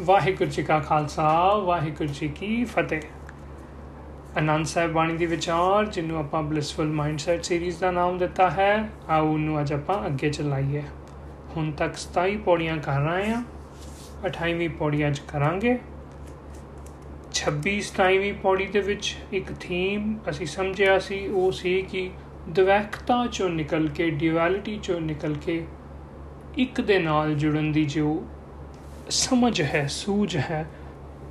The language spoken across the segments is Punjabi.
ਵਾਹਿਗੁਰੂ ਜੀ ਕਾ ਖਾਲਸਾ, ਵਾਹਿਗੁਰੂ ਜੀ ਕੀ ਫਤਿਹ। ਅਨੰਦ ਸਾਹਿਬ ਬਾਣੀ ਦੀ ਵਿਚਾਰ, ਜਿਹਨੂੰ ਆਪਾਂ ਬਲਿਸਫੁਲ ਮਾਈਂਡਸੈਟ ਸੀਰੀਜ਼ ਦਾ ਨਾਮ ਦਿੱਤਾ ਹੈ, ਆਓ ਨੂੰ ਅੱਜ ਆਪਾਂ ਅੱਗੇ ਚਲਾਈਏ। ਹੁਣ ਤੱਕ 27 ਪੌੜੀਆਂ ਕਰ ਰਹੇ ਹਾਂ 28ਵੀਂ ਪੌੜੀ ਅੱਜ ਕਰਾਂਗੇ। 26 27ਵੀਂ ਪੌੜੀ ਦੇ ਵਿੱਚ ਇੱਕ ਥੀਮ ਅਸੀਂ ਸਮਝਿਆ ਸੀ, ਉਹ ਸੀ ਕਿ ਦਵੈਕਤਾ ਚੋਂ ਨਿਕਲ ਕੇ ਡਿਊਐਲਿਟੀ ਚੋਂ ਨਿਕਲ ਕੇ ਇੱਕ ਦੇ ਨਾਲ ਜੁੜਨ ਦੀ ਜੋ ਸਮਝ ਹੈ, ਸੂਝ ਹੈ,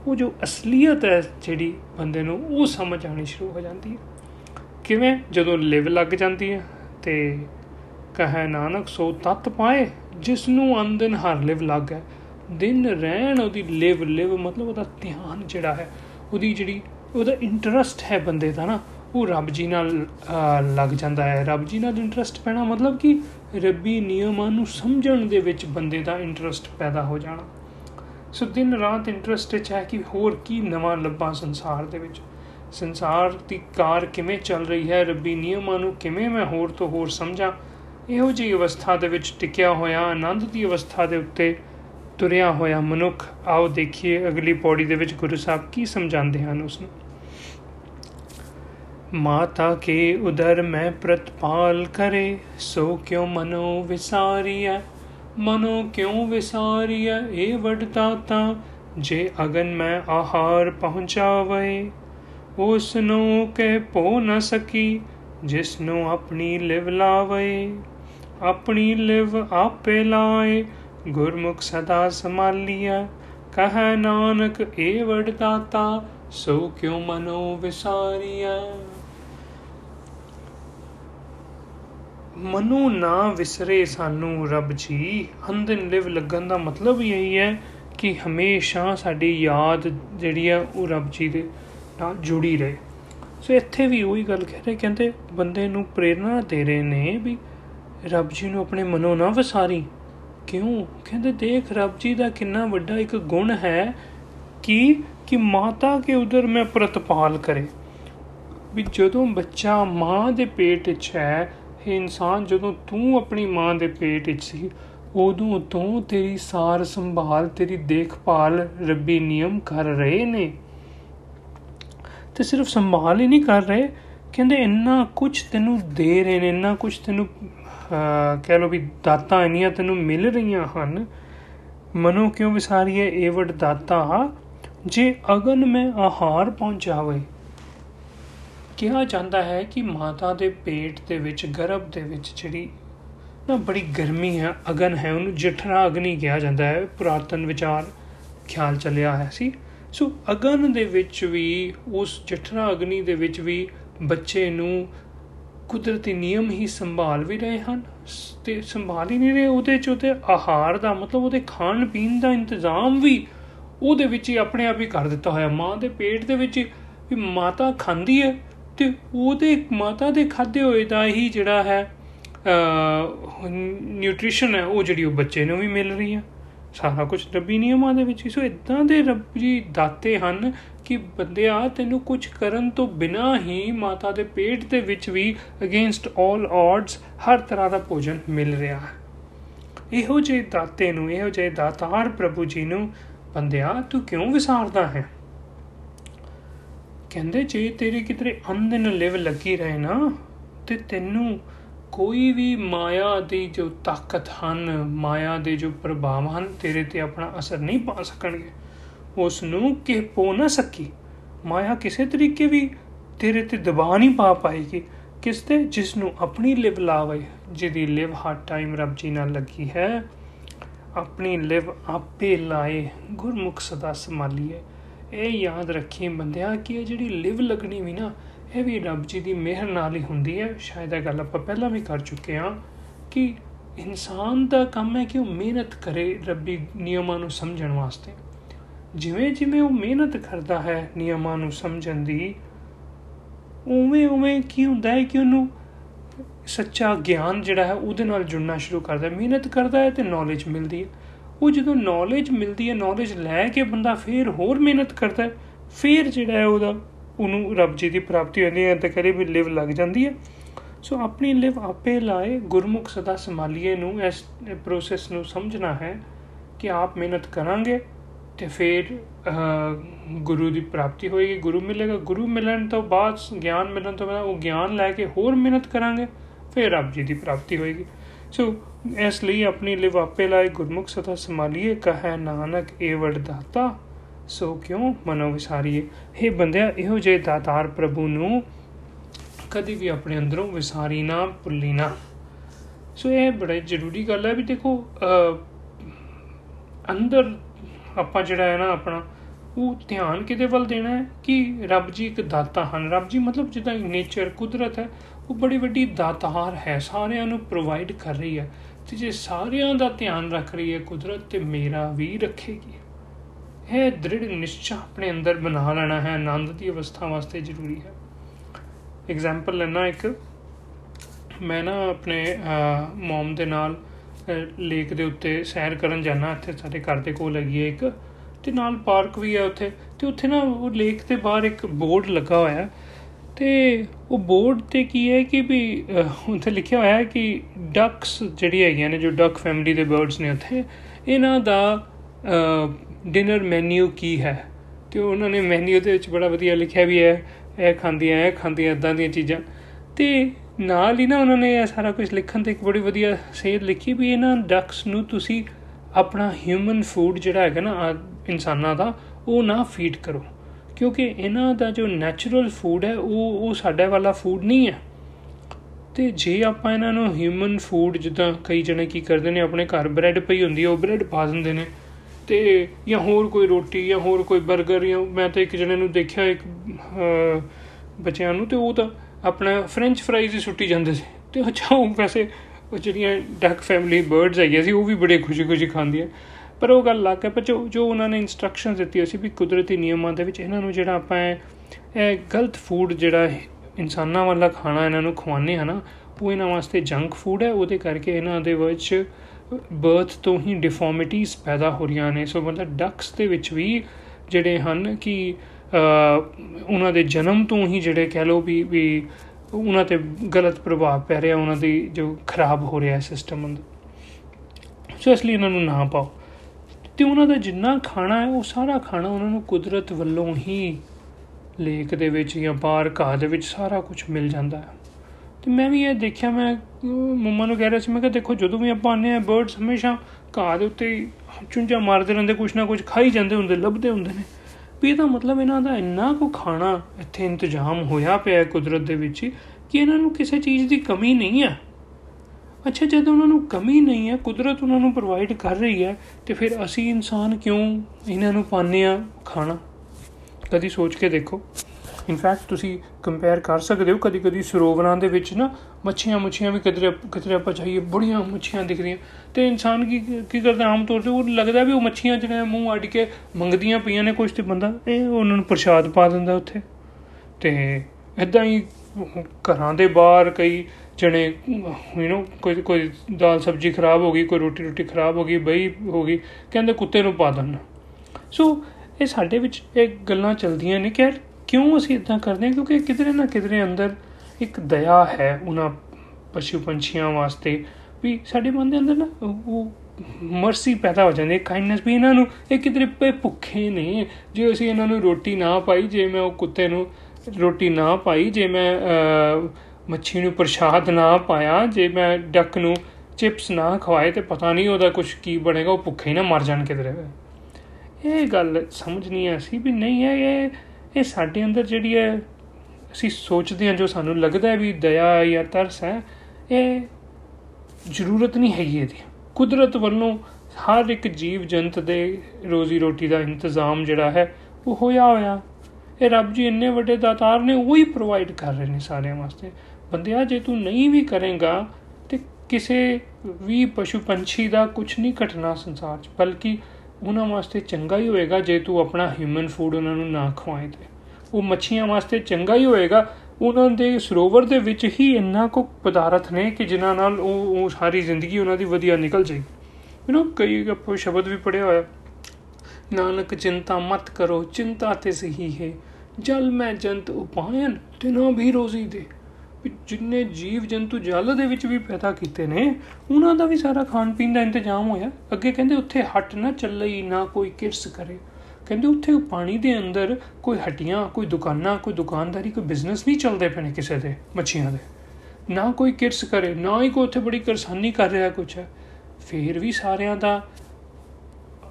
ਉਹ ਜੋ ਅਸਲੀਅਤ ਹੈ ਜਿਹੜੀ ਬੰਦੇ ਨੂੰ, ਉਹ ਸਮਝ ਆਣੀ ਸ਼ੁਰੂ ਹੋ ਜਾਂਦੀ ਹੈ। ਕਿਵੇਂ? ਜਦੋਂ ਲਿਵ ਲੱਗ ਜਾਂਦੀ ਹੈ ਤੇ ਕਹੇ ਨਾਨਕ, ਸੋ ਤਤ ਪਾਏ ਜਿਸ ਨੂੰ ਅੰਦਨ ਹਰ ਲਿਵ ਲੱਗ। ਹੈ ਦਿਨ ਰਹਿਣ ਉਹਦੀ ਲਿਵ ਲਿਵ ਮਤਲਬ ਉਹਦਾ ਧਿਆਨ ਜਿਹੜਾ ਹੈ, ਉਹਦੀ ਜਿਹੜੀ, ਉਹਦਾ ਇੰਟਰਸਟ ਹੈ ਬੰਦੇ ਦਾ ਨਾ, ਉਹ ਰੱਬ ਜੀ ਨਾਲ ਲੱਗ ਜਾਂਦਾ ਹੈ। ਰੱਬ ਜੀ ਨਾਲ ਇੰਟਰਸਟ ਪੈਣਾ ਮਤਲਬ ਕਿ ਰੱਬੀ ਨਿਯਮਾਂ ਨੂੰ ਸਮਝਣ ਦੇ ਵਿੱਚ ਬੰਦੇ ਦਾ ਇੰਟਰਸਟ ਪੈਦਾ ਹੋ ਜਾਣਾ। ਸੋ ਦਿਨ ਰਾਤ ਇੰਟਰਸਟ ਵਿੱਚ ਹੈ ਕਿ ਹੋਰ ਕੀ ਨਵਾਂ ਲੱਭਾਂ ਸੰਸਾਰ ਦੇ ਵਿੱਚ? ਸੰਸਾਰ ਦੀ ਕਾਰ ਕਿਵੇਂ ਚੱਲ ਰਹੀ ਹੈ? ਰੱਬੀ ਨਿਯਮਾਂ ਨੂੰ ਕਿਵੇਂ ਮੈਂ ਹੋਰ ਤੋਂ ਹੋਰ ਸਮਝਾਂ? ਇਹੋ ਜਿਹੀ ਅਵਸਥਾ ਦੇ ਵਿੱਚ ਟਿਕਿਆ ਹੋਇਆ, ਆਨੰਦ ਦੀ ਅਵਸਥਾ ਦੇ ਉੱਤੇ ਤੁਰਿਆ ਹੋਇਆ ਮਨੁੱਖ, ਆਓ ਦੇਖੀਏ ਅਗਲੀ ਪੌੜੀ ਦੇ ਵਿੱਚ ਗੁਰੂ ਸਾਹਿਬ ਕੀ ਸਮਝਾਉਂਦੇ ਹਨ ਉਸ ਨੂੰ ਮਾਤਾ ਕੇ ਉਦਰ ਮੈਂ ਪ੍ਰਤਪਾਲ ਕਰੇ, ਸੋ ਕਿਉ ਮਨੋ ਵਿਸਾਰੀਐ? ਮਨੋ ਕਿਉ ਵਿਸਾਰੀਐ? ਇਹ ਵਡਤਾ ਤਾਂ ਜੇ ਅਗਨ ਮੈਂ ਆਹਾਰ ਪਹੁੰਚਾਵੇ। ਉਸ ਨੂੰ ਕਹਿ ਪੋ ਨ ਸਕੀ ਜਿਸ ਨੂੰ ਆਪਣੀ ਲਿਵ ਲਾਵੇ। ਆਪਣੀ ਲਿਵ ਆਪੇ ਲਾਏ, ਗੁਰਮੁਖ ਸਦਾ ਸੰਭਾਲੀਐ। ਕਹੈ ਨਾਨਕ ਏ ਵਡਦਾਤਾ ਸੋ ਕਿਉ ਮਨੋ ਵਿਸਾਰੀਐ? ਮਨੂ ਨਾ ਵਿਸਰੇ ਸਾਨੂੰ ਰੱਬ ਜੀ। ਅੰਦਨ ਲਿਵ ਲੱਗਣ ਦਾ ਮਤਲਬ ਇਹੀ ਹੈ ਕਿ ਹਮੇਸ਼ਾ ਸਾਡੀ ਯਾਦ ਜਿਹੜੀ ਹੈ ਉਹ ਰੱਬ ਜੀ ਦੇ ਨਾਲ ਜੁੜੀ ਰਹੇ। ਸੋ ਇੱਥੇ ਵੀ ਉਹੀ ਗੱਲ ਕਹਿ ਰਹੇ, ਕਹਿੰਦੇ ਬੰਦੇ ਨੂੰ ਪ੍ਰੇਰਣਾ ਦੇ ਰਹੇ ਨੇ ਵੀ ਰੱਬ ਜੀ ਨੂੰ ਆਪਣੇ ਮਨੋਂ ਨਾ ਵਿਸਾਰੀ। ਕਿਉਂ? ਕਹਿੰਦੇ ਦੇਖ, ਰੱਬ ਜੀ ਦਾ ਕਿੰਨਾ ਵੱਡਾ ਇੱਕ ਗੁਣ ਹੈ ਕਿ ਕਿ ਮਾਤਾ ਕੇ ਉਧਰ ਮੈਂ ਪ੍ਰਤਪਾਲ ਕਰੇ। ਵੀ ਜਦੋਂ ਬੱਚਾ ਮਾਂ ਦੇ ਪੇਟ 'ਚ ਹੈ ਇਹ ਇਨਸਾਨ ਜਦੋਂ ਤੂੰ ਆਪਣੀ ਮਾਂ ਦੇ ਪੇਟ ਵਿੱਚ ਸੀ, ਉਦੋਂ ਤੋਂ ਤੇਰੀ ਸਾਰ ਸੰਭਾਲ, ਤੇਰੀ ਦੇਖਭਾਲ ਰੱਬੀ ਨਿਯਮ ਕਰ ਰਹੇ ਨੇ। ਤੇ ਸਿਰਫ ਸੰਭਾਲ ਹੀ ਨਹੀਂ ਕਰ ਰਹੇ, ਕਹਿੰਦੇ ਇੰਨਾ ਕੁਝ ਤੈਨੂੰ ਦੇ ਰਹੇ ਨੇ, ਇੰਨਾ ਕੁਝ ਤੈਨੂੰ ਕਹਿ ਲੋ ਵੀ ਦਾਤਾਂ ਇੰਨੀਆਂ ਤੈਨੂੰ ਮਿਲ ਰਹੀਆਂ ਹਨ। ਮਨੋ ਕਿਉਂ ਵਿਸਾਰੀਏ, ਇਹ ਵਡ ਦਾਤਾ? ਜੇ ਅਗਨ ਮੈਂ ਆਹਾਰ ਪਹੁੰਚਾਵੇ ਕਿਹਾ ਜਾਂਦਾ ਹੈ ਕਿ ਮਾਤਾ ਦੇ ਪੇਟ ਦੇ ਵਿੱਚ, ਗਰਭ ਦੇ ਵਿੱਚ ਜਿਹੜੀ ਨਾ ਬੜੀ ਗਰਮੀ ਹੈ, ਅਗਨ ਹੈ, ਉਹਨੂੰ ਜਠਰਾ ਅਗਨੀ ਕਿਹਾ ਜਾਂਦਾ ਹੈ। ਪੁਰਾਤਨ ਵਿਚਾਰ ਖਿਆਲ ਚੱਲਿਆ ਹੈ ਸੀ। ਸੋ ਅਗਨ ਦੇ ਵਿੱਚ ਵੀ, ਉਸ ਜਠਰਾ ਅਗਨੀ ਦੇ ਵਿੱਚ ਵੀ ਬੱਚੇ ਨੂੰ ਕੁਦਰਤੀ ਨਿਯਮ ਹੀ ਸੰਭਾਲ ਵੀ ਰਹੇ ਹਨ। ਤੇ ਸੰਭਾਲ ਹੀ ਨਹੀਂ ਰਹੇ, ਉਹਦੇ ਚ ਉਹਦੇ ਆਹਾਰ ਦਾ ਮਤਲਬ ਉਹਦੇ ਖਾਣ ਪੀਣ ਦਾ ਇੰਤਜ਼ਾਮ ਵੀ ਉਹਦੇ ਵਿੱਚ ਹੀ ਆਪਣੇ ਆਪ ਹੀ ਕਰ ਦਿੱਤਾ ਹੋਇਆ। ਮਾਂ ਦੇ ਪੇਟ ਦੇ ਵਿੱਚ ਵੀ ਮਾਤਾ ਖਾਂਦੀ ਹੈ। ਤੇ ਉਹਦੇ ਮਾਤਾ ਦੇ ਖਾਦੇ ਹੋਏ ਦਾ ਹੀ ਜਿਹੜਾ ਹੈ ਨਿਊਟ੍ਰੀਸ਼ਨ ਹੈ, ਉਹ ਜਿਹੜੀ ਉਹ ਬੱਚੇ ਨੂੰ ਵੀ ਮਿਲ ਰਹੀ ਹੈ ਸਾਰਾ ਕੁਝ ਰੱਬੀ ਨਿਯਮਾਂ ਦੇ ਵਿੱਚ ਸੋ ਇਦਾਂ ਦੇ ਰੱਬ ਜੀ ਦਾਤੇ ਹਨ ਕਿ ਬੰਦਿਆ ਤੈਨੂੰ ਕੁਝ ਕਰਨ ਤੋਂ ਬਿਨਾ ਹੀ ਮਾਤਾ ਦੇ ਪੇਟ ਦੇ ਵਿੱਚ ਵੀ ਅਗੇਂਸਟ 올 ਆਡਸ ਹਰ ਤਰ੍ਹਾਂ ਦਾ ਭੋਜਨ ਮਿਲ ਰਿਹਾ ਹੈ। ਇਹੋ ਜਿਹੇ ਦਾਤੇ ਨੂੰ, ਇਹੋ ਜਿਹੇ ਦਾਤਾਰ ਪ੍ਰਭੂ ਜੀ ਨੂੰ ਬੰਦਿਆ ਤੂੰ ਕਿਉਂ ਵਿਸਾਰਦਾ ਹੈ? ਕਹਿੰਦੇ ਜੇ ਤੇਰੇ ਕਿਤੇ ਅੰਦਨ ਲਿਵ ਲੱਗੀ ਰਹੇ ਨਾ, ਤੇ ਤੈਨੂੰ ਕੋਈ ਵੀ ਮਾਇਆ ਦੀ ਜੋ ਤਾਕਤ ਹਨ, ਮਾਇਆ ਦੇ ਜੋ ਪ੍ਰਭਾਵ ਹਨ, ਤੇਰੇ ਤੇ ਆਪਣਾ ਅਸਰ ਨਹੀਂ ਪਾ ਸਕਣਗੇ। ਉਸ ਨੂੰ ਕਿ ਪੋ ਨਾ ਸਕੀ। ਮਾਇਆ ਕਿਸੇ ਤਰੀਕੇ ਵੀ ਤੇਰੇ ਤੇ ਦਬਾਅ ਨਹੀਂ ਪਾ ਪਾਏਗੀ। ਕਿਸ ਤੇ? ਜਿਸ ਨੂੰ ਆਪਣੀ ਲਿਵ ਲਾਵੇ, ਜਿਹਦੀ ਲਿਵ ਹਰ ਟਾਈਮ ਰੱਬ ਜੀ ਨਾਲ ਲੱਗੀ ਹੈ, ਆਪਣੀ ਲਿਵ ਆਪੇ ਲਾਏ, ਗੁਰਮੁਖ ਸਦਾ ਸੰਭਾਲੀਏ। ਇਹ ਯਾਦ ਰੱਖੀ ਬੰਦਿਆ ਕਿ ਇਹ ਜਿਹੜੀ ਲਿਵ ਲੱਗਣੀ ਵੀ ਨਾ, ਇਹ ਵੀ ਰੱਬ ਜੀ ਦੀ ਮਿਹਰ ਨਾਲ ਹੀ ਹੁੰਦੀ ਹੈ। ਸ਼ਾਇਦ ਇਹ ਗੱਲ ਆਪਾਂ ਪਹਿਲਾਂ ਵੀ ਕਰ ਚੁੱਕੇ ਹਾਂ ਕਿ ਇਨਸਾਨ ਦਾ ਕੰਮ ਹੈ ਕਿ ਉਹ ਮਿਹਨਤ ਕਰੇ ਰੱਬੀ ਨਿਯਮਾਂ ਨੂੰ ਸਮਝਣ ਵਾਸਤੇ। ਜਿਵੇਂ ਜਿਵੇਂ ਉਹ ਮਿਹਨਤ ਕਰਦਾ ਹੈ ਨਿਯਮਾਂ ਨੂੰ ਸਮਝਣ ਦੀ, ਉਵੇਂ ਉਵੇਂ ਕੀ ਹੁੰਦਾ ਹੈ ਕਿ ਉਹਨੂੰ ਸੱਚਾ ਗਿਆਨ ਜਿਹੜਾ ਹੈ ਉਹਦੇ ਨਾਲ ਜੁੜਨਾ ਸ਼ੁਰੂ ਕਰਦਾ ਹੈ। ਮਿਹਨਤ ਕਰਦਾ ਹੈ ਤੇ ਨੌਲੇਜ ਮਿਲਦੀ ਹੈ। ਉਹ ਜਦੋਂ ਨੌਲੇਜ ਮਿਲਦੀ ਹੈ ਨੌਲੇਜ ਲੈ ਕੇ ਬੰਦਾ ਫੇਰ ਹੋਰ ਮਿਹਨਤ ਕਰਦਾ ਹੈ, ਫੇਰ ਜਿਹੜਾ ਹੈ ਉਹਦਾ, ਉਹਨੂੰ ਰੱਬ ਜੀ ਦੀ ਪ੍ਰਾਪਤੀ ਹੁੰਦੀ ਹੈ, ਤੇ ਕਰੇ ਵੀ ਲਿਵ ਲੱਗ ਜਾਂਦੀ ਹੈ। ਸੋ ਆਪਣੀ ਲਿਵ ਆਪੇ ਲਾਏ, ਗੁਰਮੁਖ ਸਦਾ ਸੰਭਾਲੀਏ ਨੂੰ, ਇਸ ਪ੍ਰੋਸੈਸ ਨੂੰ ਸਮਝਣਾ ਹੈ ਕਿ ਆਪ ਮਿਹਨਤ ਕਰਾਂਗੇ, ਤੇ ਫਿਰ ਗੁਰੂ ਦੀ ਪ੍ਰਾਪਤੀ ਹੋਏਗੀ, ਗੁਰੂ ਮਿਲੇਗਾ। ਗੁਰੂ ਮਿਲਣ ਤੋਂ ਬਾਅਦ, ਗਿਆਨ ਮਿਲਣ ਤੋਂ ਬਾਅਦ, ਉਹ ਗਿਆਨ ਲੈ ਕੇ ਹੋਰ ਮਿਹਨਤ ਕਰਾਂਗੇ, ਫਿਰ ਰੱਬ ਜੀ ਦੀ ਪ੍ਰਾਪਤੀ ਹੋਏਗੀ। ਸੋ ਇਸ ਲਈ ਆਪਣੀ ਲਿਵ ਆਪੇ ਲਾਇ ਗੁਰਮੁਖ ਸਦਾ ਸੰਭਾਲੀਏ, ਕਹੈ ਨਾਨਕ ਏ ਵਰਦਾਤਾ ਸੋ ਕਿਉਂ ਮਨੋ ਵਿਸਾਰੀਏ? हे ਬੰਦਿਆ, ਇਹੋ ਜੇ ਦਾਤਾਰ ਪ੍ਰਭੂ ਨੂੰ ਕਦੀ ਵੀ ਆਪਣੇ ਅੰਦਰੋਂ ਵਿਸਾਰੀ ਨਾ ਭੁੱਲੀ ਨਾ। ਸੋ ਇਹ ਬੜਾ ਜ਼ਰੂਰੀ ਗੱਲ ਹੈ ਵੀ ਦੇਖੋ ਅੰਦਰ ਆਪਾਂ ਜਿਹੜਾ ਹੈ ਨਾ ਆਪਣਾ, ਉਹ ਧਿਆਨ ਕਿਤੇ ਵੱਲ ਦੇਣਾ ਹੈ? ਕਿ ਰੱਬ ਜੀ ਇੱਕ ਦਾਤਾ ਹਨ। ਰੱਬ ਜੀ ਮਤਲਬ ਜਿੱਦਾਂ ਨੇਚਰ ਕੁਦਰਤ ਹੈ ਉਹ ਬੜੀ ਵੱਡੀ ਦਾਤਾਰ ਹੈ, ਸਾਰਿਆਂ ਨੂੰ ਪ੍ਰੋਵਾਈਡ ਕਰ ਰਹੀ ਹੈ ਤੇ ਜੇ ਸਾਰਿਆਂ ਦਾ ਧਿਆਨ ਰੱਖ ਰਹੀ ਹੈ ਕੁਦਰਤ ਤੇ ਮੇਰਾ ਵੀ ਰੱਖੇਗੀ। ਇਹ ਦ੍ਰਿੜ ਨਿਸ਼ਚਾ ਆਪਣੇ ਅੰਦਰ ਬਣਾ ਲੈਣਾ ਹੈ, ਆਨੰਦ ਦੀ ਅਵਸਥਾ ਵਾਸਤੇ ਜ਼ਰੂਰੀ ਹੈ। ਐਗਜ਼ਾਮਪਲ ਲੈਣਾ ਇੱਕ। ਮੈਂ ਨਾ ਆਪਣੇ ਮਮ ਦੇ ਨਾਲ ਲੇਕ ਦੇ ਉੱਤੇ ਸੈਰ ਕਰਨ ਜਾਣਾ ਇੱਥੇ, ਸਾਡੇ ਘਰ ਦੇ ਕੋਲ ਹੈਗੀ ਹੈ ਇੱਕ। ਤੇ ਨਾਲ ਪਾਰਕ ਵੀ ਹੈ ਉੱਥੇ। ਤੇ ਉੱਥੇ ਨਾ ਉਹ ਲੇਕ ਦੇ ਬਾਹਰ ਇੱਕ ਬੋਰਡ ਲੱਗਾ ਹੋਇਆ ਤੇ ਉਹ ਬੋਰਡ ਤੇ ਕੀ ਹੈ ਕਿ ਵੀ ਉੱਥੇ ਲਿਖਿਆ ਹੋਇਆ ਹੈ ਕਿ ਡਕਸ ਜਿਹੜੀ ਹੈਗੀਆਂ ਨੇ, ਜੋ ਡਕ ਫੈਮਿਲੀ ਦੇ ਬਰਡਸ ਨੇ ਉੱਥੇ, ਇਹਨਾਂ ਦਾ ਡਿਨਰ ਮੈਨੂ ਕੀ ਹੈ? ਤੇ ਉਹਨਾਂ ਨੇ ਮੈਨੂ ਦੇ ਵਿੱਚ ਬੜਾ ਵਧੀਆ ਲਿਖਿਆ ਵੀ ਹੈ, ਇਹ ਖਾਂਦੀਆਂ ਇਹ ਖਾਂਦੀਆਂ ਇਦਾਂ ਦੀਆਂ ਚੀਜ਼ਾਂ। ਤੇ ਨਾਲ ਹੀ ਨਾ ਉਹਨਾਂ ਨੇ ਇਹ ਸਾਰਾ ਕੁਝ ਲਿਖਣ ਤੇ ਇੱਕ ਬੜੀ ਵਧੀਆ ਸੇਧ ਲਿਖੀ ਵੀ ਇਹਨਾਂ ਡਕਸ ਨੂੰ ਤੁਸੀਂ ਆਪਣਾ ਹਿਊਮਨ ਫੂਡ ਜਿਹੜਾ ਹੈਗਾ ਨਾ ਇਨਸਾਨਾਂ ਦਾ, ਉਹ ਨਾ ਫੀਡ ਕਰੋ। ਕਿਉਂਕਿ ਇਹਨਾਂ ਦਾ ਜੋ ਨੈਚੁਰਲ ਫੂਡ ਹੈ, ਉਹ ਉਹ ਸਾਡੇ ਵਾਲਾ ਫੂਡ ਨਹੀਂ ਹੈ। ਤੇ ਜੇ ਆਪਾਂ ਇਹਨਾਂ ਨੂੰ ਹਿਊਮਨ ਫੂਡ ਜਿੱਦਾਂ ਕਈ ਜਣੇ ਕੀ ਕਰਦੇ ਨੇ, ਆਪਣੇ ਘਰ ਬ੍ਰੈਡ ਪਈ ਹੁੰਦੀ ਹੈ, ਉਹ ਬ੍ਰੈਡ ਪਾ ਦਿੰਦੇ ਨੇ। ਤੇ ਜਾਂ ਹੋਰ ਕੋਈ ਰੋਟੀ ਜਾਂ ਹੋਰ ਕੋਈ 버ਗਰ ਜਾਂ ਮੈਂ ਤਾਂ ਇੱਕ ਜਣੇ ਨੂੰ ਦੇਖਿਆ, ਇੱਕ ਬੱਚਿਆਂ ਨੂੰ ਤੇ ਉਹ ਤਾਂ ਆਪਣਾ ਫ੍ਰੈਂਚ ਫਰਾਈਜ਼ ਹੀ ਸੁੱਟੀ ਜਾਂਦੇ ਸੀ। ਤੇ ਅੱਛਾ ਉਹ ਵੈਸੇ ਉਹ ਜਿਹੜੀਆਂ ਡਕ ਫੈਮਿਲੀ ਬਰਡਸ ਹੈਗੀਆਂ ਸੀ, ਉਹ ਵੀ ਬੜੇ ਖੁਸ਼ੀ-ਖੁਸ਼ੀ ਖਾਂਦੀਆਂ। ਪਰ ਉਹ ਗੱਲ ਲੱਗ ਹੈ, ਪਰ ਜੋ ਜੋ ਉਹਨਾਂ ਨੇ ਇਨਸਟਰਕਸ਼ਨਸ ਦਿੱਤੀ ਸੀ ਵੀ ਕੁਦਰਤੀ ਨਿਯਮਾਂ ਦੇ ਵਿੱਚ ਇਹਨਾਂ ਨੂੰ ਜਿਹੜਾ ਆਪਾਂ ਇਹ ਗਲਤ ਫੂਡ ਜਿਹੜਾ ਇਨਸਾਨਾਂ ਵਾਲਾ ਖਾਣਾ ਇਹਨਾਂ ਨੂੰ ਖਵਾਉਂਦੇ ਹਨਾ ਉਹ ਇਹਨਾਂ ਵਾਸਤੇ ਜੰਕ ਫੂਡ ਹੈ, ਉਹਦੇ ਕਰਕੇ ਇਹਨਾਂ ਦੇ ਵਿੱਚ ਬਰਥ ਤੋਂ ਹੀ ਡਿਫਾਰਮਿਟੀਜ਼ ਪੈਦਾ ਹੋ ਰਹੀਆਂ ਨੇ। ਸੋ ਮਤਲਬ ਡਕਸ ਦੇ ਵਿੱਚ ਵੀ ਜਿਹੜੇ ਹਨ ਕਿ ਉਹਨਾਂ ਦੇ ਜਨਮ ਤੋਂ ਹੀ ਜਿਹੜੇ ਕਹਿ ਲੋ ਵੀ ਵੀ ਉਹਨਾਂ ਤੇ ਗਲਤ ਪ੍ਰਭਾਵ ਪੈ ਰਿਹਾ, ਉਹਨਾਂ ਦੀ ਜੋ ਖਰਾਬ ਹੋ ਰਿਹਾ ਸਿਸਟਮ ਅੰਦਰ। ਸੋ ਇਸ ਲਈ ਇਹਨਾਂ ਨੂੰ ਨਾ ਪਾਓ। ਤੇ ਉਹਨਾਂ ਦਾ ਜਿੰਨਾ ਖਾਣਾ ਹੈ, ਉਹ ਸਾਰਾ ਖਾਣਾ ਉਹਨਾਂ ਨੂੰ ਕੁਦਰਤ ਵੱਲੋਂ ਹੀ ਲੇਕ ਦੇ ਵਿੱਚ ਜਾਂ ਬਾਹਰ ਘਾਹ ਦੇ ਵਿੱਚ ਸਾਰਾ ਕੁਝ ਮਿਲ ਜਾਂਦਾ ਹੈ। ਤੇ ਮੈਂ ਵੀ ਇਹ ਦੇਖਿਆ, ਮੈਂ ਮੰਮਾ ਨੂੰ ਕਹਿ ਰਿਹਾ ਸੀ, ਮੈਂ ਕਿ ਦੇਖੋ, ਜਦੋਂ ਵੀ ਆਪਾਂ ਆਨੇ ਆ ਬਰਡਸ ਹਮੇਸ਼ਾ ਘਾਹ ਦੇ ਉੱਤੇ ਚੁੰਝਾ ਮਾਰਦੇ ਰਹਿੰਦੇ, ਕੁਛ ਨਾ ਕੁਛ ਖਾਈ ਜਾਂਦੇ ਹੁੰਦੇ, ਲੱਭਦੇ ਹੁੰਦੇ ਨੇ। ਵੀ ਇਹਦਾ ਮਤਲਬ ਇਹਨਾਂ ਦਾ ਇੰਨਾ ਕੋ ਖਾਣਾ ਇੱਥੇ ਇੰਤਜ਼ਾਮ ਹੋਇਆ ਪਿਆ ਹੈ ਕੁਦਰਤ ਦੇ ਵਿੱਚ ਕਿ ਇਹਨਾਂ ਨੂੰ ਕਿਸੇ ਚੀਜ਼ ਦੀ ਕਮੀ ਨਹੀਂ ਹੈ। ਅੱਛਾ, ਜਦੋਂ ਉਹਨਾਂ ਨੂੰ ਕਮੀ ਨਹੀਂ ਹੈ, ਕੁਦਰਤ ਉਹਨਾਂ ਨੂੰ ਪ੍ਰੋਵਾਈਡ ਕਰ ਰਹੀ ਹੈ, ਤੇ ਫਿਰ ਅਸੀਂ ਇਨਸਾਨ ਕਿਉਂ ਇਹਨਾਂ ਨੂੰ ਪਾਣੇ ਆ ਖਾਣਾ? ਕਦੀ ਸੋਚ ਕੇ ਦੇਖੋ। ਇਨਫੈਕਟ ਤੁਸੀਂ ਕੰਪੇਅਰ ਕਰ ਸਕਦੇ ਹੋ ਕਦੀ ਕਦੀ ਸਰੋਵਰਾਂ ਦੇ ਵਿੱਚ ਨਾ ਮੱਛੀਆਂ, ਮੁੱਛੀਆਂ ਵੀ ਕਿਧਰੇ ਕਿਧਰੇ ਆਪਾਂ ਚਾਹੀਏ ਬੜੀਆਂ ਮੱਛੀਆਂ ਦਿਖਦੀਆਂ ਤੇ ਇਨਸਾਨ ਕੀ ਕੀ ਕਰਦਾ ਆਮ ਤੌਰ ਤੇ? ਉਹ ਲੱਗਦਾ ਵੀ ਉਹ ਮੱਛੀਆਂ ਜਿਹੜੇ ਮੂੰਹ ਅੱਡ ਕੇ ਮੰਗਦੀਆਂ ਪਈਆਂ ਨੇ ਕੁਝ ਤੇ ਬੰਦਾ, ਇਹ ਉਹਨਾਂ ਨੂੰ ਪ੍ਰਸ਼ਾਦ ਪਾ ਦਿੰਦਾ ਉੱਥੇ। ਤੇ ਇਦਾਂ ਹੀ ਘਰਾਂ ਦੇ ਬਾਹਰ ਕਈ ਜਣੇ ਯੂ نو ਕੋਈ ਕੋਈ ਦਾਲ ਸਬਜੀ ਖਰਾਬ ਹੋ ਗਈ, ਕੋਈ ਰੋਟੀ ਰੋਟੀ ਖਰਾਬ ਹੋ ਗਈ, ਬਈ ਹੋ ਗਈ, ਕਹਿੰਦੇ ਕੁੱਤੇ ਨੂੰ ਪਾ ਦੇਣਾ ਸੋ ਇਹ ਸਾਡੇ ਵਿੱਚ ਇਹ ਗੱਲਾਂ ਚੱਲਦੀਆਂ ਨੇ ਕਿ ਕਿਉਂ ਅਸੀਂ ਇਦਾਂ ਕਰਦੇ ਹਾਂ? ਕਿਉਂਕਿ ਕਿਧਰੇ ਨਾ ਕਿਧਰੇ ਅੰਦਰ ਇੱਕ ਦਇਆ ਹੈ ਉਹਨਾਂ ਪਸ਼ੂ ਪੰਛੀਆਂ ਵਾਸਤੇ ਵੀ ਸਾਡੇ ਮਨ ਦੇ ਅੰਦਰ ਨਾ ਉਹ ਮਰਸੀ ਪੈਦਾ ਹੋ ਜਾਂਦੀ ਹੈ ਕਾਈਂਡਨੈਸ ਵੀ ਇਹਨਾਂ ਨੂੰ, ਇਹ ਕਿਧਰੇ ਪੇ ਭੁੱਖੇ ਨੇ। ਜੇ ਅਸੀਂ ਇਹਨਾਂ ਨੂੰ ਰੋਟੀ ਨਾ ਪਾਈ, ਜੇ ਮੈਂ ਉਹ ਕੁੱਤੇ ਨੂੰ ਰੋਟੀ ਨਾ ਪਾਈ, ਜੇ ਮੈਂ ਮੱਛੀ ਨੂੰ ਪ੍ਰਸ਼ਾਦ ਨਾ ਪਾਇਆ, ਜੇ ਮੈਂ ਡੱਕ ਨੂੰ ਚਿਪਸ ਨਾ ਖਵਾਏ ਤੇ ਪਤਾ ਨਹੀਂ ਉਹਦਾ ਕੁਝ ਕੀ ਬਣੇਗਾ, ਉਹ ਭੁੱਖੇ ਹੀ ਨਾ ਮਰ ਜਾਣ ਕਿਧਰੇ। ਇਹ ਗੱਲ ਸਮਝ ਨਹੀਂ ਆ ਸੀ ਵੀ ਨਹੀਂ ਹੈ, ਇਹ ਇਹ ਸਾਡੇ ਅੰਦਰ ਜਿਹੜੀ ਹੈ, ਅਸੀਂ ਸੋਚਦੇ ਹਾਂ ਜੋ ਸਾਨੂੰ ਲੱਗਦਾ ਹੈ ਵੀ ਦਇਆ ਜਾਂ ਤਰਸ ਹੈ, ਇਹ ਜ਼ਰੂਰਤ ਨਹੀਂ ਹੈਗੀ ਇਹਦੀ। ਕੁਦਰਤ ਵੱਲੋਂ ਹਰ ਇੱਕ ਜੀਵ ਜੰਤ ਦੇ ਰੋਜ਼ੀ ਰੋਟੀ ਦਾ ਇੰਤਜ਼ਾਮ ਜਿਹੜਾ ਹੈ, ਉਹ ਹੋਇਆ ਹੋਇਆ। ਇਹ ਰੱਬ ਜੀ ਇੰਨੇ ਵੱਡੇ ਦਾਤਾਰ ਨੇ, ਉਹ ਹੀ ਪ੍ਰੋਵਾਈਡ ਕਰ ਰਹੇ ਨੇ ਸਾਰਿਆਂ ਵਾਸਤੇ। ਬੰਦਿਆ, ਜੇ ਤੂੰ ਨਹੀਂ ਵੀ ਕਰੇਗਾ ਤੇ ਕਿਸੇ ਵੀ ਪਸ਼ੂ ਪੰਛੀ ਦਾ ਕੁਝ ਨਹੀਂ ਘਟਣਾ ਸੰਸਾਰ 'ਚ, ਬਲਕਿ ਉਹਨਾਂ ਵਾਸਤੇ ਚੰਗਾ ਹੀ ਹੋਏਗਾ ਜੇ ਤੂੰ ਆਪਣਾ ਹਿਊਮਨ ਫੂਡ ਉਹਨਾਂ ਨੂੰ ਨਾ ਖਵਾਏ ਤੇ। ਉਹ ਮੱਛੀਆਂ ਵਾਸਤੇ ਚੰਗਾ ਹੀ ਹੋਏਗਾ, ਉਹਨਾਂ ਦੇ ਸਰੋਵਰ ਦੇ ਵਿੱਚ ਹੀ ਇੰਨਾ ਕੋ ਪਦਾਰਥ ਨੇ ਕਿ ਜਿਨ੍ਹਾਂ ਨਾਲ ਉਹ ਉਹ ਸਾਰੀ ਜ਼ਿੰਦਗੀ ਉਹਨਾਂ ਦੀ ਵਧੀਆ ਨਿਕਲ ਜਾਏ ਯੂ نو ਕਈ ਆਪੋ ਸ਼ਬਦ ਵੀ ਪੜਿਆ ਹੋਇਆ, ਨਾਨਕ ਚਿੰਤਾ ਮਤ ਕਰੋ, ਚਿੰਤਾ ਤੇ ਸਹੀ ਹੈ, ਜਲ ਮੈਂ ਜੰਤ ਉਪਾਇਨ, ਤਿਨੋ ਵੀ ਰੋਜ਼ੀ ਦੇ। ਜਿੰਨੇ ਜੀਵ ਜੰਤੂ ਜਲ ਦੇ ਵਿੱਚ ਵੀ ਪੈਦਾ ਕੀਤੇ ਨੇ, ਉਹਨਾਂ ਦਾ ਵੀ ਸਾਰਾ ਖਾਣ ਪੀਣ ਦਾ ਇੰਤਜ਼ਾਮ ਹੋਇਆ। ਅੱਗੇ ਕਹਿੰਦੇ ਉੱਥੇ ਹੱਟ ਨਾ ਚੱਲਈ ਨਾ ਕੋਈ ਕਿਰਸ ਕਰੇ। ਕਹਿੰਦੇ ਉੱਥੇ ਪਾਣੀ ਦੇ ਅੰਦਰ ਕੋਈ ਹਟੀਆਂ ਕੋਈ ਦੁਕਾਨਾਂ, ਕੋਈ ਦੁਕਾਨਦਾਰੀ, ਕੋਈ ਬਿਜ਼ਨਸ ਨਹੀਂ ਚੱਲਦੇ ਪਏ ਕਿਸੇ ਦੇ, ਮੱਛੀਆਂ ਦੇ। ਨਾ ਕੋਈ ਕਿਰਸ ਕਰੇ, ਨਾ ਹੀ ਕੋਈ ਉੱਥੇ ਬੜੀ ਕਰਸਾਨੀ ਕਰ ਰਿਹਾ ਕੁਛ ਹੈ। ਫੇਰ ਵੀ ਸਾਰਿਆਂ ਦਾ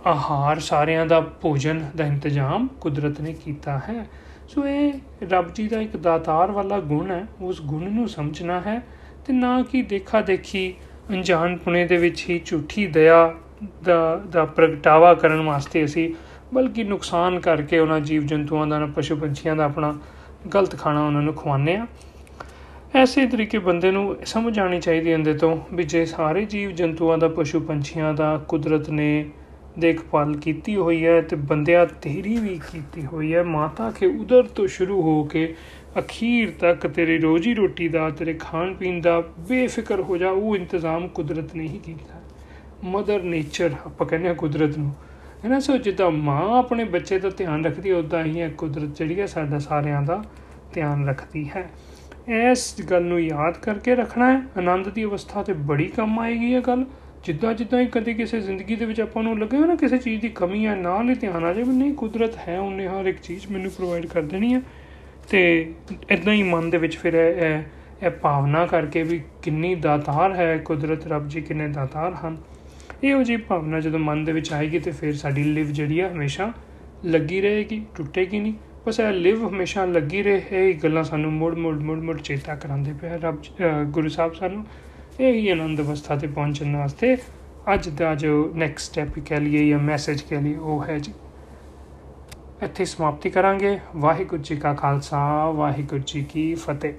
ਆਹਾਰ, ਸਾਰਿਆਂ ਦਾ ਭੋਜਨ ਦਾ ਇੰਤਜ਼ਾਮ ਕੁਦਰਤ ਨੇ ਕੀਤਾ ਹੈ। ਸੋ ਇਹ ਰੱਬ ਜੀ ਦਾ ਇੱਕ ਦਾਤਾਰ ਵਾਲਾ ਗੁਣ ਹੈ, ਉਸ ਗੁਣ ਨੂੰ ਸਮਝਣਾ ਹੈ ਤੇ ਨਾ ਕਿ ਦੇਖਾ ਦੇਖੀ ਅਣਜਾਣ ਪੁਣੇ ਦੇ ਵਿੱਚ ਹੀ ਝੂਠੀ ਦਇਆ ਦਾ ਦਾ ਪ੍ਰਗਟਾਵਾ ਕਰਨ ਵਾਸਤੇ ਅਸੀਂ, ਬਲਕਿ ਨੁਕਸਾਨ ਕਰਕੇ ਉਹਨਾਂ ਜੀਵ ਜੰਤੂਆਂ ਦਾ ਪਸ਼ੂ ਪੰਛੀਆਂ ਦਾ ਆਪਣਾ ਗਲਤ ਖਾਣਾ ਉਹਨਾਂ ਨੂੰ ਖਵਾਉਂਦੇ ਆ ਐਸੇ ਤਰੀਕੇ ਬੰਦੇ ਨੂੰ ਸਮਝ ਆਣੀ ਚਾਹੀਦੀ ਇਹਦੇ ਤੋਂ ਵੀ ਜੇ ਸਾਰੇ ਜੀਵ ਜੰਤੂਆਂ ਦਾ ਪਸ਼ੂ ਪੰਛੀਆਂ ਦਾ ਕੁਦਰਤ ਨੇ ਦੇਖਭਾਲ ਕੀਤੀ ਹੋਈ ਹੈ ਤੇ ਬੰਦਿਆਂ ਤੇਰੀ ਵੀ ਕੀਤੀ ਹੋਈ ਹੈ। ਮਾਤਾ, ਕੇ ਉਦਰ ਤੋਂ ਸ਼ੁਰੂ ਹੋ ਕੇ ਅਖੀਰ ਤੱਕ ਤੇਰੀ ਰੋਜੀ ਰੋਟੀ ਦਾ, ਤੇਰੇ ਖਾਣ ਪੀਣ ਦਾ ਬੇਫਿਕਰ ਹੋ ਜਾ, ਉਹ ਇੰਤਜ਼ਾਮ ਕੁਦਰਤ ਨੇ ਹੀ ਕੀਤਾ। ਮਦਰ ਨੇਚਰ ਆਪਾਂ ਕਹਿੰਦੇ ਆ ਕੁਦਰਤ ਨੂੰ। ਹੈ ਨਾ? ਸੋ ਜਿੱਦਾਂ ਮਾਂ ਆਪਣੇ ਬੱਚੇ ਦਾ ਧਿਆਨ ਰੱਖਦੀ ਹੈ ਉਦਾਂ ਹੀ ਹੈ ਕੁਦਰਤ ਜਿਹੜੀ ਹੈ ਸਾਡਾ ਸਾਰਿਆਂ ਦਾ ਧਿਆਨ ਰੱਖਦੀ ਹੈ। ਇਸ ਗੱਲ ਨੂੰ ਯਾਦ ਕਰਕੇ ਰੱਖਣਾ ਹੈ। ਆਨੰਦ ਦੀ ਅਵਸਥਾ ਤੇ ਬੜੀ ਕੰਮ ਆਏਗੀ ਇਹ ਗੱਲ। ਜਿੱਦਾਂ ਜਿੱਦਾਂ ਹੀ ਕਦੇ ਕਿਸੇ ਜ਼ਿੰਦਗੀ ਦੇ ਵਿੱਚ ਆਪਾਂ ਨੂੰ ਲੱਗੇ ਨਾ, ਕਿਸੇ ਚੀਜ਼ ਦੀ ਕਮੀ ਹੈ ਨਾਲ ਹੀ ਧਿਆਨ ਆ ਜਾਵੇ, ਨਹੀਂ ਕੁਦਰਤ ਹੈ ਉਹਨੇ, ਹਰ ਇੱਕ ਚੀਜ਼ ਮੈਨੂੰ ਪ੍ਰੋਵਾਈਡ ਕਰ ਦੇਣੀ ਹੈ ਤੇ ਇਦਾਂ ਹੀ ਮਨ ਦੇ ਵਿੱਚ ਫਿਰ ਇਹ ਇਹ ਭਾਵਨਾ ਕਰਕੇ ਵੀ ਕਿੰਨੀ ਦਾਤਾਰ ਹੈ ਕੁਦਰਤ ਰੱਬ ਜੀ, ਕਿੰਨੇ ਦਾਤਾਰ ਹਨ। ਇਹੋ ਜੀ ਭਾਵਨਾ ਜਦੋਂ ਮਨ ਦੇ ਵਿੱਚ ਆਏਗੀ ਤੇ ਫਿਰ ਸਾਡੀ ਲਿਵ ਜਿਹੜੀ ਆ, ਹਮੇਸ਼ਾ ਲੱਗੀ ਰਹੇਗੀ, ਟੁੱਟੇਗੀ ਨਹੀਂ। ਬਸ ਇਹ ਲਿਵ ਹਮੇਸ਼ਾ ਲੱਗੀ ਰਹੇ, ਇਹ ਗੱਲਾਂ ਸਾਨੂੰ ਮੁੜ ਮੁੜ ਮੁੜ ਮੁੜ ਚੇਤਾ ਕਰਾਉਂਦੇ ਪਿਆ ਰੱਬ ਗੁਰੂ ਸਾਹਿਬ ਸਾਨੂੰ। ਇਹ ਹੀ ਆਨੰਦ ਅਵਸਥਾ ਤੇ ਪਹੁੰਚਣ ਵਾਸਤੇ ਅੱਜ ਦਾ ਜੋ ਨੈਕਸਟ ਸਟੈਪ ਕਹ ਲਈਏ ਜਾਂ ਮੈਸੇਜ ਕਹ ਲਈਏ ਉਹ ਹੈ ਜੀ। ਇੱਥੇ ਸਮਾਪਤੀ ਕਰਾਂਗੇ। ਵਾਹਿਗੁਰੂ ਜੀ ਕਾ ਖਾਲਸਾ, ਵਾਹਿਗੁਰੂ ਜੀ ਕੀ ਫਤਿਹ।